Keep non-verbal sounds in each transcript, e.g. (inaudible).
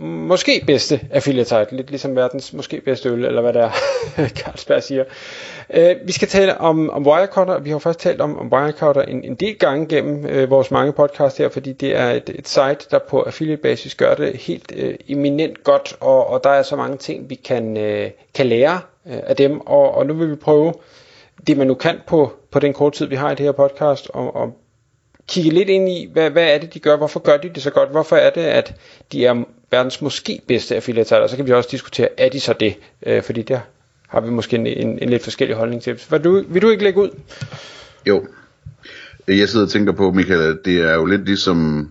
måske bedste affiliate site, lidt ligesom verdens måske bedste øl, eller hvad der er, (laughs) Carlsberg siger. Øh, vi skal tale om, om Wirecutter, vi har først talt om, om Wirecutter en, en del gange gennem øh, vores mange podcast her, fordi det er et, et site, der på affiliate basis gør det helt øh, eminent godt, og, og der er så mange ting, vi kan, øh, kan lære øh, af dem, og, og nu vil vi prøve det, man nu kan på, på den korte tid, vi har i det her podcast, og, og kigge lidt ind i, hvad, hvad er det, de gør, hvorfor gør de det så godt, hvorfor er det, at de er verdens måske bedste affiliate og så kan vi også diskutere, er de så det, øh, fordi der har vi måske en, en, en lidt forskellig holdning til. Vil du, vil du ikke lægge ud? Jo. Jeg sidder og tænker på, Michael, at det er jo lidt ligesom,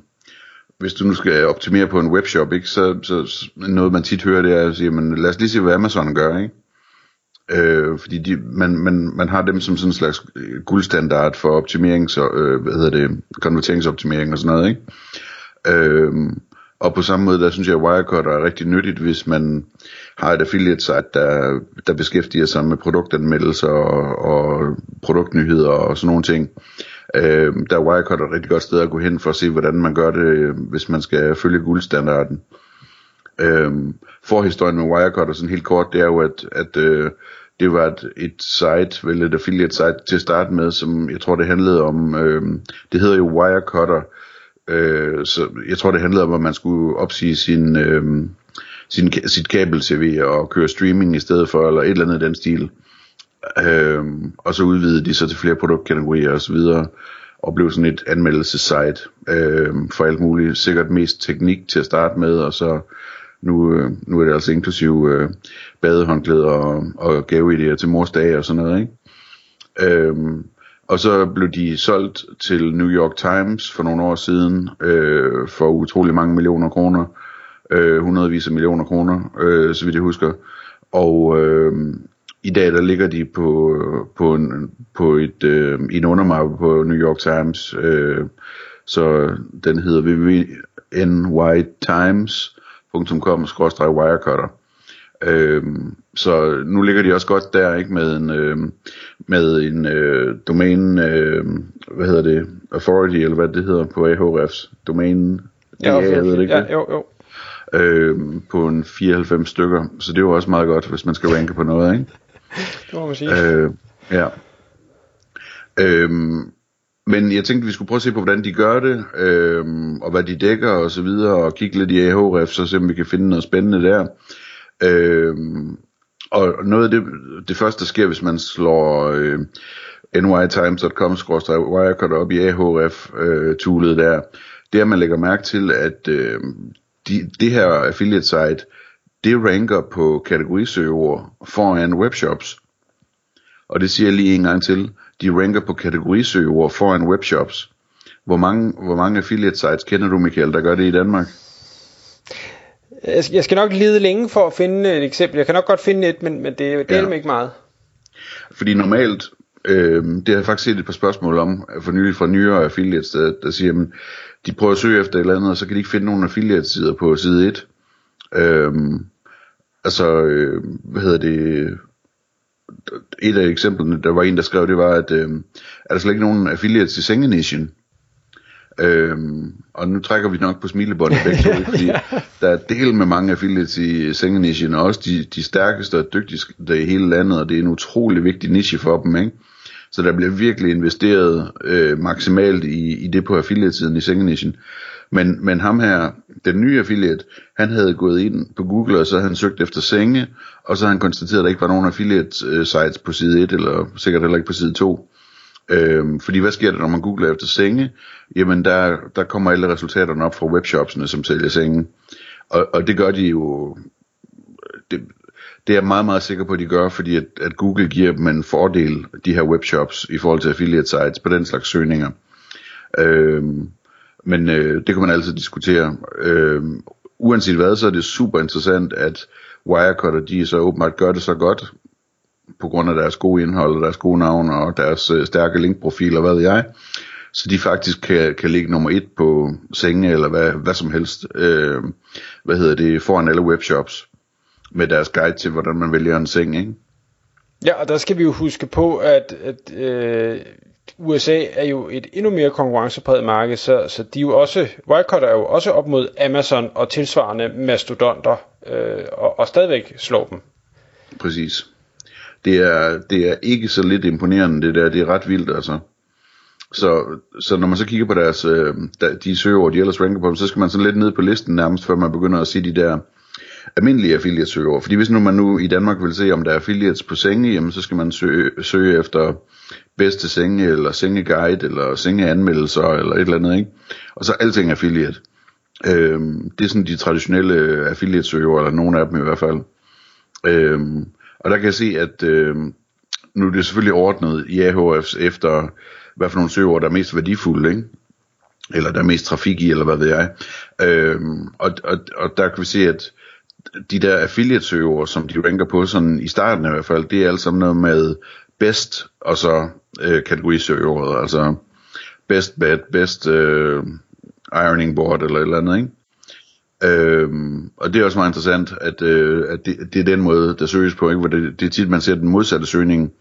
hvis du nu skal optimere på en webshop, ikke, så, så noget man tit hører, det er at sige, men lad os lige se, hvad Amazon gør, ikke? Øh, fordi de, man, man, man har dem som sådan en slags øh, guldstandard for optimering, så, øh, hvad hedder det, konverteringsoptimering og sådan noget, ikke? Øh, og på samme måde, der synes jeg, at Wirecutter er rigtig nyttigt, hvis man har et affiliate site, der, der beskæftiger sig med produktanmeldelser og, og produktnyheder og sådan nogle ting. Øh, der er Wirecutter et rigtig godt sted at gå hen for at se, hvordan man gør det, hvis man skal følge guldstandarden. Øh, forhistorien med Wirecutter, sådan helt kort, det er jo, at, at øh, det var et, et site, vel et affiliate site til at starte med, som jeg tror det handlede om, øh, det hedder jo Wirecutter, øh, så jeg tror det handlede om, at man skulle opsige sin, øh, sin, sit kabel-tv og køre streaming i stedet for, eller et eller andet i den stil. Øh, og så udvidede de så til flere produktkategorier og så videre, og blev sådan et anmeldelsessite øh, for alt muligt, sikkert mest teknik til at starte med, og så nu, øh, nu er det altså inklusiv øh, badehåndklæder og, og gaveidéer til mors dag og sådan noget, ikke? Øhm, og så blev de solgt til New York Times for nogle år siden øh, for utrolig mange millioner kroner. Øh, hundredvis af millioner kroner, øh, så vidt jeg husker. Og øh, i dag der ligger de på, på, en, på et, øh, en undermappe på New York Times. Øh, så den hedder www.nytimes.com-wirecutter. Øh, så nu ligger de også godt der, ikke med en øh, med en øh, domæne, øh, hvad hedder det, authority eller hvad det hedder på Ahrefs domæne. Ja, jeg ved det ikke. Ja, jo, jo. Øhm, på en 94 stykker, så det er jo også meget godt, hvis man skal ranke på noget, ikke? (laughs) det må man sige. Øh, ja. Øhm, men jeg tænkte, vi skulle prøve at se på, hvordan de gør det, øhm, og hvad de dækker og så videre, og kigge lidt i Ahrefs, så se om vi kan finde noget spændende der. Øhm, og noget af det, det første, der sker, hvis man slår øh, nytimes.com-wirecut op i Ahref-toolet øh, der, det er, at man lægger mærke til, at øh, de, det her affiliate site, det ranker på kategorisøgeord foran webshops. Og det siger jeg lige en gang til. De ranker på kategorisøgeord foran webshops. Hvor mange, hvor mange affiliate sites kender du, Michael, der gør det i Danmark? Jeg skal nok lede længe for at finde et eksempel. Jeg kan nok godt finde et, men, men det, det ja. er ikke meget. Fordi normalt, øh, det har jeg faktisk set et par spørgsmål om, for nylig fra nyere affiliates, der, der siger, at de prøver at søge efter et eller andet, og så kan de ikke finde nogen affiliate-sider på side 1. Øh, altså, øh, hvad hedder det, et af eksemplerne, der var en, der skrev, det var, at øh, er der slet ikke nogen affiliates i sengenischen? Øhm, og nu trækker vi nok på smilebåndet begge to, (laughs) fordi ja. der er del med mange affiliates i sengenischen, og også de, de stærkeste og dygtigste i hele landet, og det er en utrolig vigtig niche for dem, ikke? Så der bliver virkelig investeret øh, maksimalt i, i det på affiliate-siden i sengenischen. Men, men ham her, den nye affiliate, han havde gået ind på Google, og så havde han søgt efter senge, og så havde han konstateret, at der ikke var nogen affiliate øh, sites på side 1, eller sikkert heller ikke på side 2. Øhm, fordi hvad sker der, når man googler efter senge? Jamen, der, der kommer alle resultaterne op fra webshopsene, som sælger senge. Og, og det gør de jo... Øh, det, det er jeg meget, meget sikker på, at de gør, fordi at, at Google giver dem en fordel, de her webshops, i forhold til affiliate sites, på den slags søgninger. Øhm, men øh, det kan man altid diskutere. Øhm, uanset hvad, så er det super interessant, at Wirecutter, de så åbenbart gør det så godt, på grund af deres gode indhold, og deres gode navn, og deres øh, stærke linkprofiler, hvad ved jeg, så de faktisk kan, kan ligge nummer et på senge, eller hvad, hvad som helst, øh, hvad hedder det, foran alle webshops, med deres guide til, hvordan man vælger en seng, ikke? Ja, og der skal vi jo huske på, at, at øh, USA er jo et endnu mere konkurrencepræget marked, så, så de er jo også, Wirecutter er jo også op mod Amazon og tilsvarende mastodonter, øh, og, og stadigvæk slår dem. Præcis. Det er, det er ikke så lidt imponerende, det der, det er ret vildt, altså. Så, så når man så kigger på deres, øh, de søger, de ellers ranker på, dem, så skal man sådan lidt ned på listen nærmest, før man begynder at se de der almindelige affiliate søger. Fordi hvis nu man nu i Danmark vil se, om der er affiliates på senge, jamen så skal man søge, søge efter bedste senge, eller sengeguide, eller sengeanmeldelser, eller et eller andet, ikke? Og så alting affiliate. Øhm, det er sådan de traditionelle affiliate søger, eller nogle af dem i hvert fald. Øhm, og der kan jeg se, at øh, nu er det selvfølgelig ordnet i AHFs efter, hvad for nogle søger, der er mest værdifulde, ikke? eller der er mest trafik i, eller hvad ved jeg. Øh, og, og, og der kan vi se, at de der affiliate søger, som de ranker på, sådan i starten i hvert fald, det er alt sammen noget med best, og så øh, kategorisøgeordet, altså best bed, best øh, ironing board, eller et eller andet, ikke? Øhm, og det er også meget interessant, at, øh, at det, det er den måde, der søges på, ikke? hvor det, det er tit, man ser den modsatte søgning,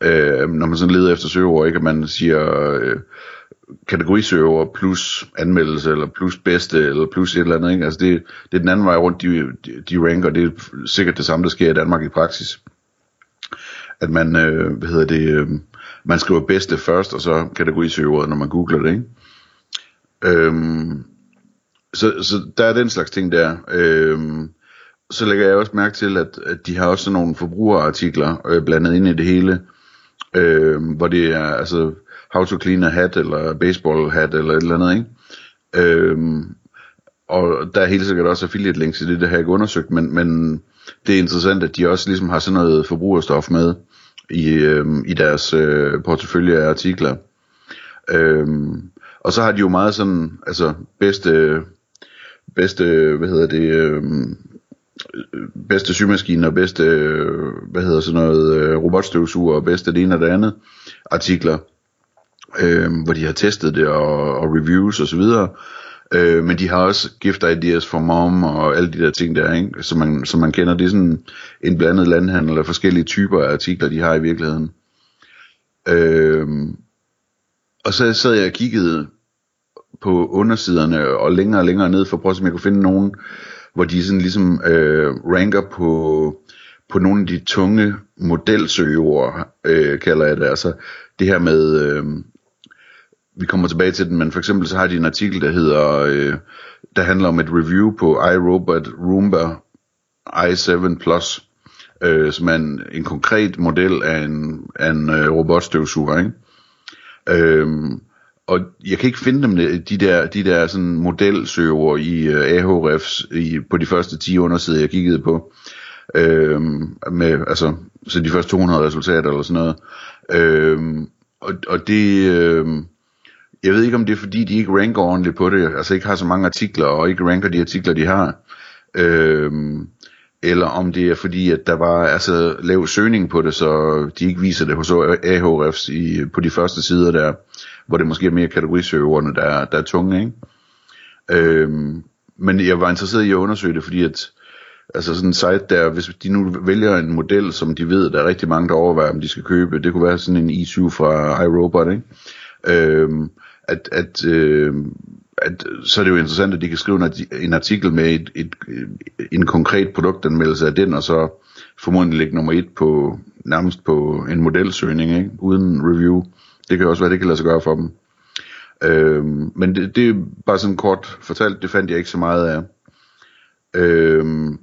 øh, når man sådan leder efter søgeord, ikke? at man siger øh, kategorisøger plus anmeldelse, eller plus bedste, eller plus et eller andet. Ikke? Altså det, det er den anden vej rundt, de, de, de ranker, det er sikkert det samme, der sker i Danmark i praksis. At man, øh, hvad hedder det, øh, man skriver bedste først, og så kategorisøger, når man googler det. Ikke? Øhm, så, så der er den slags ting der. Øhm, så lægger jeg også mærke til, at, at de har også nogle forbrugerartikler øh, blandet ind i det hele, øh, hvor det er altså how to clean a hat, eller baseball hat, eller et eller andet, ikke? Øh, og der er helt sikkert også affiliate links i det, der har jeg ikke undersøgt, men, men det er interessant, at de også ligesom har sådan noget forbrugerstof med i, øh, i deres øh, portefølje af artikler. Øh, og så har de jo meget sådan, altså bedste, bedste, hvad hedder det, øhm, øh, bedste symaskine og bedste, øh, hvad hedder sådan noget, øh, robotstøvsuger og bedste det ene og det andet artikler, øh, hvor de har testet det og, og reviews og så videre. Øh, men de har også gift ideas for mom og alle de der ting der, ikke? Som, man, som man kender. Det er sådan en blandet landhandel af forskellige typer af artikler, de har i virkeligheden. Øh, og så sad jeg og kiggede på undersiderne og længere og længere ned for at prøve at se, om jeg kunne finde nogen, hvor de sådan ligesom øh, ranker på, på nogle af de tunge modelsøgeord, øh, kalder jeg det. Altså det her med, øh, vi kommer tilbage til den, men for eksempel så har de en artikel, der hedder, øh, der handler om et review på iRobot Roomba i7 Plus, øh, som er en, en konkret model af en, af en øh, robotstøvsuger, ikke? Øh, og jeg kan ikke finde dem, øh, de der, de der sådan modelsøger i øh, uh, Ahrefs i, på de første 10 undersider, jeg kiggede på. Øhm, med, altså, så de første 200 resultater eller sådan noget. Øhm, og, og det, øhm, jeg ved ikke om det er fordi, de ikke ranker ordentligt på det, altså ikke har så mange artikler, og ikke ranker de artikler, de har. Øhm, eller om det er fordi, at der var altså lav søgning på det, så de ikke viser det hos Ahrefs i, på de første sider der hvor det måske er mere kategorisøgerne, der, der er tunge, ikke? Øhm, men jeg var interesseret i at undersøge det, fordi at, altså sådan en site der, hvis de nu vælger en model, som de ved, der er rigtig mange, der overvejer, om de skal købe, det kunne være sådan en i7 fra iRobot, ikke? Øhm, at, at, øh, at, så er det jo interessant, at de kan skrive en artikel med et, et, en konkret produktanmeldelse af den, og så formodentlig ligge nummer et på, nærmest på en modelsøgning, ikke? uden review. Det kan også være, det kan lade sig gøre for dem. Øhm, men det, det er bare sådan kort fortalt, det fandt jeg ikke så meget af. Øhm,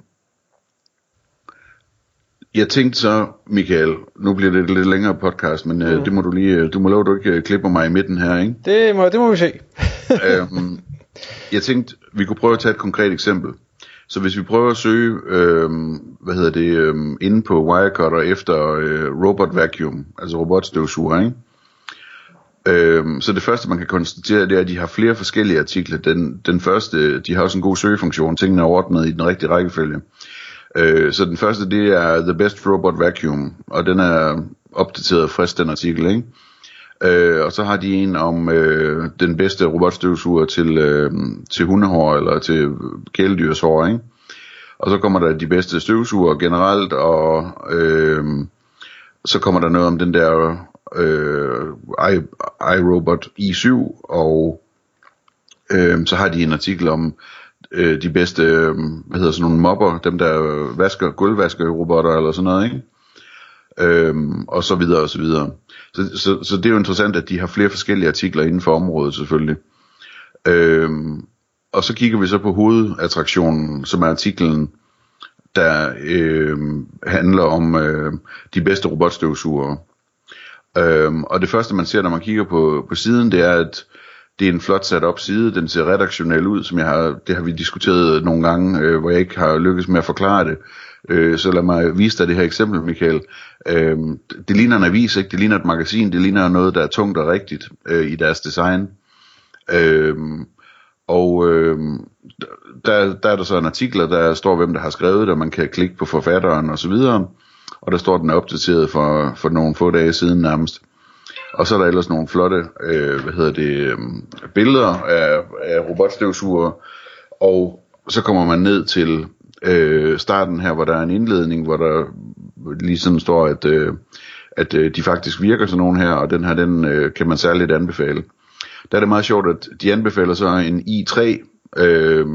jeg tænkte så, Michael, nu bliver det et lidt længere podcast, men øh, mm. det må du lige, øh, du må love, du ikke øh, klipper mig i midten her, ikke? Det må, det må vi se. (laughs) øhm, jeg tænkte, vi kunne prøve at tage et konkret eksempel. Så hvis vi prøver at søge, øhm, hvad hedder det, øhm, inde på Wirecutter efter øh, robot vacuum, altså robotstøvsuger, ikke? Øhm, så det første, man kan konstatere, det er, at de har flere forskellige artikler. Den, den første, de har også en god søgefunktion, tingene er ordnet i den rigtige rækkefølge. Øh, så den første, det er The Best Robot Vacuum, og den er opdateret frisk, den artikel, ikke? Øh, og så har de en om øh, den bedste robotstøvsuger til, øh, til hundehår, eller til kæledyrshår, ikke? Og så kommer der de bedste støvsuger generelt, og øh, så kommer der noget om den der øh, iRobot i7, og øh, så har de en artikel om øh, de bedste, øh, hvad hedder sådan nogle mobber, dem der vasker, gulvvasker robotter eller sådan noget, ikke? Øhm, og så videre og så videre. Så, så, så det er jo interessant, at de har flere forskellige artikler inden for området selvfølgelig. Øhm, og så kigger vi så på hovedattraktionen, som er artiklen, der øh, handler om øh, de bedste robotstøvsugere. Øhm, og det første man ser, når man kigger på, på siden, det er, at det er en flot sat op side, den ser redaktionel ud, som jeg har, det har vi diskuteret nogle gange, øh, hvor jeg ikke har lykkes med at forklare det. Øh, så lad mig vise dig det her eksempel, Michael. Øh, det ligner en avis, ikke? det ligner et magasin, det ligner noget, der er tungt og rigtigt øh, i deres design. Øh, og øh, der, der er der så en artikel, der står, hvem der har skrevet det, og man kan klikke på forfatteren og så videre. Og der står, den er opdateret for, for nogle få dage siden nærmest. Og så er der ellers nogle flotte, øh, hvad hedder det, øh, billeder af, af robotstøvsuger. Og så kommer man ned til øh, starten her, hvor der er en indledning, hvor der lige sådan står, at, øh, at øh, de faktisk virker sådan nogen her, og den her, den øh, kan man særligt anbefale. Der er det meget sjovt, at de anbefaler så en i3 øh,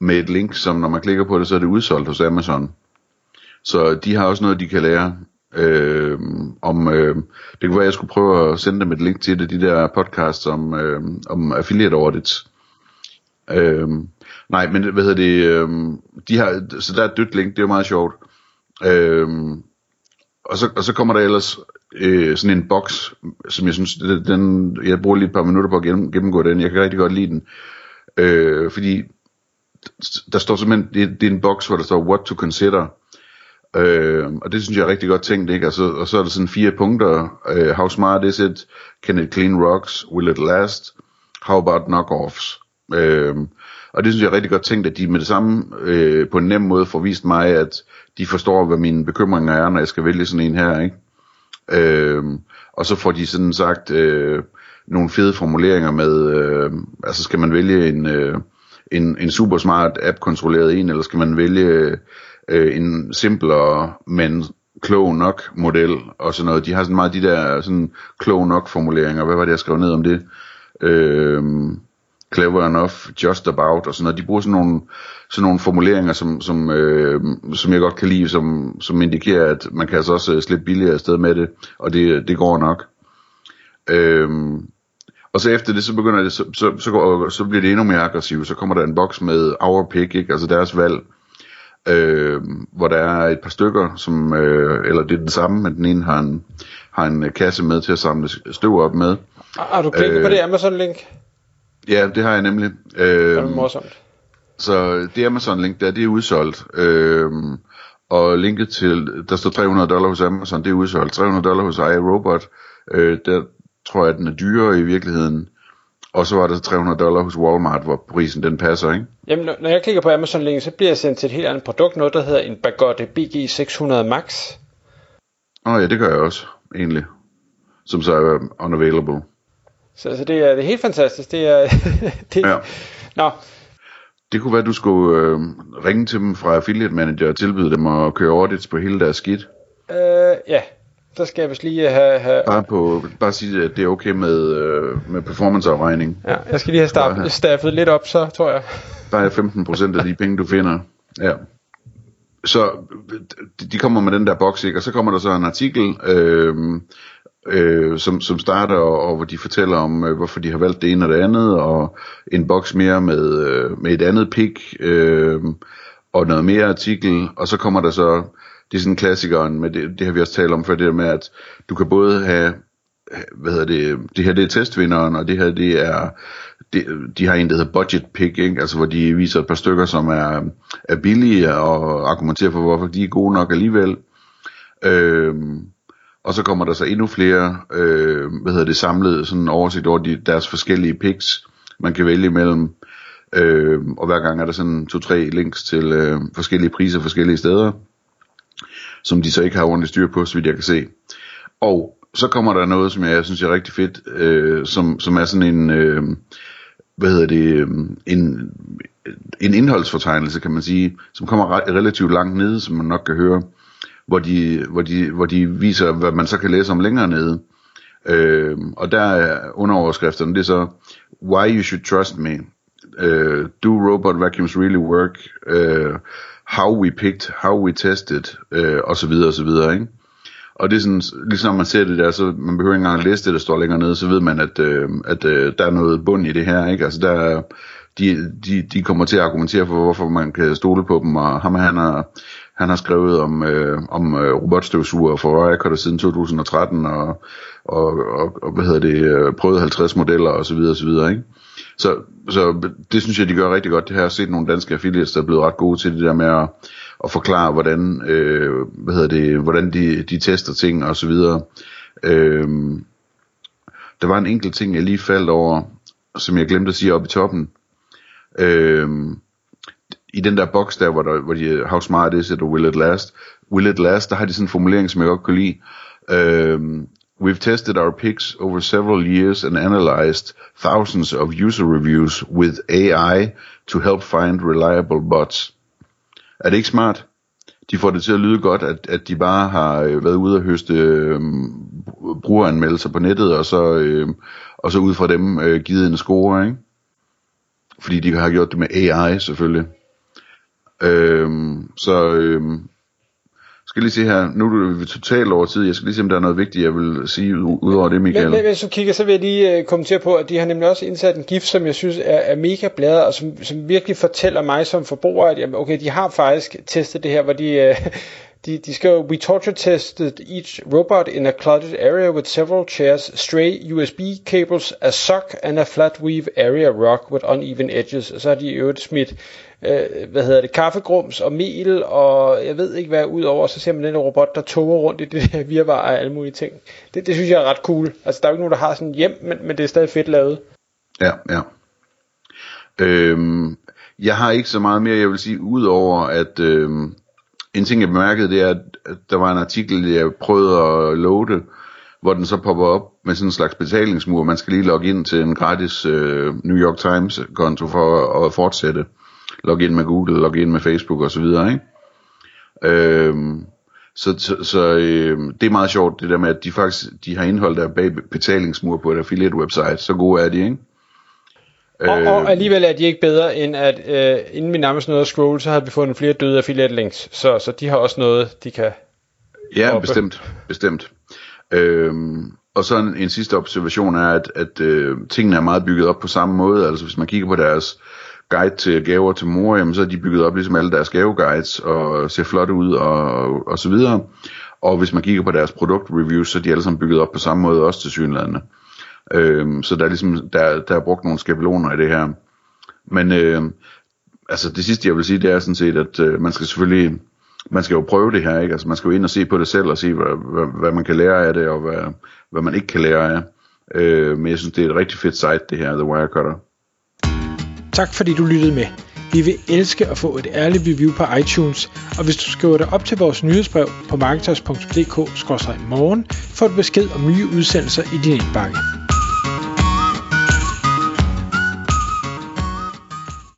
med et link, som når man klikker på det, så er det udsolgt hos Amazon. Så de har også noget, de kan lære. Øh, om, øh, det kunne være, at jeg skulle prøve at sende dem et link til det, de der podcasts om, øh, om affiliate audits. Øh, nej, men hvad hedder det, øh, de har, så der er et dødt link, det er jo meget sjovt. Øh, og, så, og så kommer der ellers øh, sådan en boks, som jeg synes, den, jeg bruger lige et par minutter på at gennem, gennemgå den, jeg kan rigtig godt lide den, øh, fordi der står simpelthen, det, det er en boks, hvor der står what to consider, Øh, og det synes jeg er rigtig godt tænkt, ikke? Og så, og så er der sådan fire punkter. Øh, how smart is it? Can it clean rocks? Will it last? How about knockoffs? Øh, og det synes jeg er rigtig godt tænkt, at de med det samme øh, på en nem måde får vist mig, at de forstår, hvad mine bekymringer er, når jeg skal vælge sådan en her, ikke? Øh, og så får de sådan sagt øh, nogle fede formuleringer med, øh, altså skal man vælge en, øh, en, en super smart app-kontrolleret en, eller skal man vælge øh, en simplere, men klog nok model og sådan noget. De har sådan meget de der sådan klog nok formuleringer. Hvad var det, jeg skrev ned om det? Øh, clever enough, just about og sådan noget. De bruger sådan nogle, sådan nogle formuleringer, som, som, øh, som jeg godt kan lide, som, som indikerer, at man kan altså også øh, slippe billigere afsted med det, og det, det går nok. Øh, og så efter det, så begynder det, så, så, så, går, så bliver det endnu mere aggressivt. Så kommer der en boks med our pick, ikke? altså deres valg øh, hvor der er et par stykker, som, øh, eller det er den samme, men den ene har en, har en kasse med til at samle støv op med. Har du klikket øh, på det Amazon-link? Ja, det har jeg nemlig. Øh, det er morsomt. Så det Amazon-link der, det er udsolgt. Øh, og linket til, der står 300 dollar hos Amazon, det er udsolgt. 300 dollar hos iRobot, øh, der tror jeg, at den er dyrere i virkeligheden. Og så var det 300 dollar hos Walmart, hvor prisen den passer, ikke? Jamen, når jeg klikker på Amazon link, så bliver jeg sendt til et helt andet produkt, noget der hedder en Bagotte BG600 Max. Åh oh, ja, det gør jeg også, egentlig. Som så er unavailable. Så altså, det, er, det er helt fantastisk. Det er, (laughs) det, ja. Nå. Det kunne være, at du skulle øh, ringe til dem fra Affiliate Manager og tilbyde dem at køre audits på hele deres skidt. Øh, ja, så skal jeg vist lige have... have... Bare, på, bare sige, at det er okay med, øh, med performanceafregning. Ja, jeg skal lige have staffet, staffet lidt op, så tror jeg. Er 15% af de penge, du finder. Ja. Så de kommer med den der boks, ikke? og så kommer der så en artikel, øh, øh, som, som starter, og, og hvor de fortæller om, øh, hvorfor de har valgt det ene og det andet, og en boks mere med, øh, med et andet pick, øh, og noget mere artikel, og så kommer der så det er sådan klassikeren, men det, det har vi også talt om før, det der med, at du kan både have, hvad hedder det, det her det er testvinderen, og det her det er, det, de har en, der hedder budget pick, ikke? altså hvor de viser et par stykker, som er, er billige, og argumenterer for, hvorfor de er gode nok alligevel. Øhm, og så kommer der så endnu flere, øh, hvad hedder det, samlet sådan en oversigt over de, deres forskellige picks, man kan vælge imellem. Øh, og hver gang er der sådan to-tre links til øh, forskellige priser forskellige steder, som de så ikke har ordentligt styr på, så vidt jeg kan se. Og så kommer der noget, som jeg synes er rigtig fedt, øh, som, som er sådan en, øh, hvad hedder det, øh, en, en indholdsfortegnelse, kan man sige, som kommer re- relativt langt nede, som man nok kan høre, hvor de, hvor de, hvor de viser, hvad man så kan læse om længere nede. Øh, og der er underoverskrifterne, det er så, Why you should trust me, uh, Do robot vacuums really work, uh, How we picked, How we tested, uh, og så videre, og så videre, ikke? Og det er sådan, ligesom når man ser det der, så man behøver ikke engang at læse det, der står længere nede, så ved man, at, øh, at øh, der er noget bund i det her, ikke? Altså der, de, de, de kommer til at argumentere for, hvorfor man kan stole på dem, og ham han har, han har skrevet om, øh, om øh, robotstøvsuger for Wirecutter siden 2013, og, og, og, og hvad hedder det, øh, prøvet 50 modeller, og så videre, og så videre, ikke? Så, så det synes jeg, de gør rigtig godt. Det har jeg set nogle danske affiliates, der er blevet ret gode til det der med at, at forklare, hvordan, øh, hvad hedder det, hvordan de, de tester ting og så videre. Øh, der var en enkelt ting, jeg lige faldt over, som jeg glemte at sige oppe i toppen. Øh, I den der boks der, hvor, der, hvor de, how smart is it, or will it last? Will it last? Der har de sådan en formulering, som jeg godt kan lide. Øh, We've tested our picks over several years and analyzed thousands of user reviews with AI to help find reliable bots. Er det ikke smart? De får det til at lyde godt, at, at de bare har øh, været ude og høste øh, brugeranmeldelser på nettet, og så, øh, og så ud fra dem øh, givet en score, ikke? Fordi de har gjort det med AI selvfølgelig. Øh, så øh, skal lige se her, nu er vi totalt over tid, jeg skal lige se, om der er noget vigtigt, jeg vil sige ud over det, Michael. Men, hvis du kigger, så vil jeg lige uh, kommentere på, at de har nemlig også indsat en gift, som jeg synes er, er mega bladret, og som, som virkelig fortæller mig som forbruger, at jamen, okay, de har faktisk testet det her, hvor de... Uh, de, de skriver, we torture tested each robot in a cluttered area with several chairs, stray USB cables, a sock and a flat weave area rock with uneven edges. Og så har de i øvrigt smidt øh, hvad hedder det, kaffegrums og mel, og jeg ved ikke hvad, udover, så ser man den robot, der toger rundt i det her virvar af alle mulige ting. Det, det synes jeg er ret cool. Altså, der er jo ikke nogen, der har sådan hjem, men, men det er stadig fedt lavet. Ja, ja. Øhm, jeg har ikke så meget mere, jeg vil sige, udover at øhm, en ting, jeg bemærkede, det er, at der var en artikel, jeg prøvede at loade, hvor den så popper op med sådan en slags betalingsmur. Man skal lige logge ind til en gratis øh, New York Times konto for at, at fortsætte logge ind med Google, logge ind med Facebook og så videre, ikke? Øhm, så så, så øh, det er meget sjovt, det der med, at de faktisk de har indholdt der bag betalingsmur på et affiliate website. Så gode er de, ikke? Og, og øhm. alligevel er de ikke bedre end at, øh, inden vi nærmest nåede at scroll, så havde vi fundet flere døde affiliate links. Så, så de har også noget, de kan... Ja, oppe. bestemt. bestemt. Øhm, og så en, en sidste observation er, at, at øh, tingene er meget bygget op på samme måde. Altså hvis man kigger på deres guide til gaver til mor, jamen, så er de bygget op ligesom alle deres gaveguides og ser flot ud og, og så videre. Og hvis man kigger på deres produktreviews, så er de alle sammen bygget op på samme måde også til synlandene. Øhm, så der er ligesom, der, der er brugt nogle skabeloner i det her. Men øh, altså det sidste jeg vil sige, det er sådan set, at øh, man skal selvfølgelig, man skal jo prøve det her, ikke? Altså man skal jo ind og se på det selv og se, hvad, hvad, hvad man kan lære af det, og hvad, hvad man ikke kan lære af. Øh, men jeg synes, det er et rigtig fedt site, det her, The Wirecutter. Tak fordi du lyttede med. Vi vil elske at få et ærligt review på iTunes, og hvis du skriver dig op til vores nyhedsbrev på marketers.dk-morgen, får du besked om nye udsendelser i din indbakke.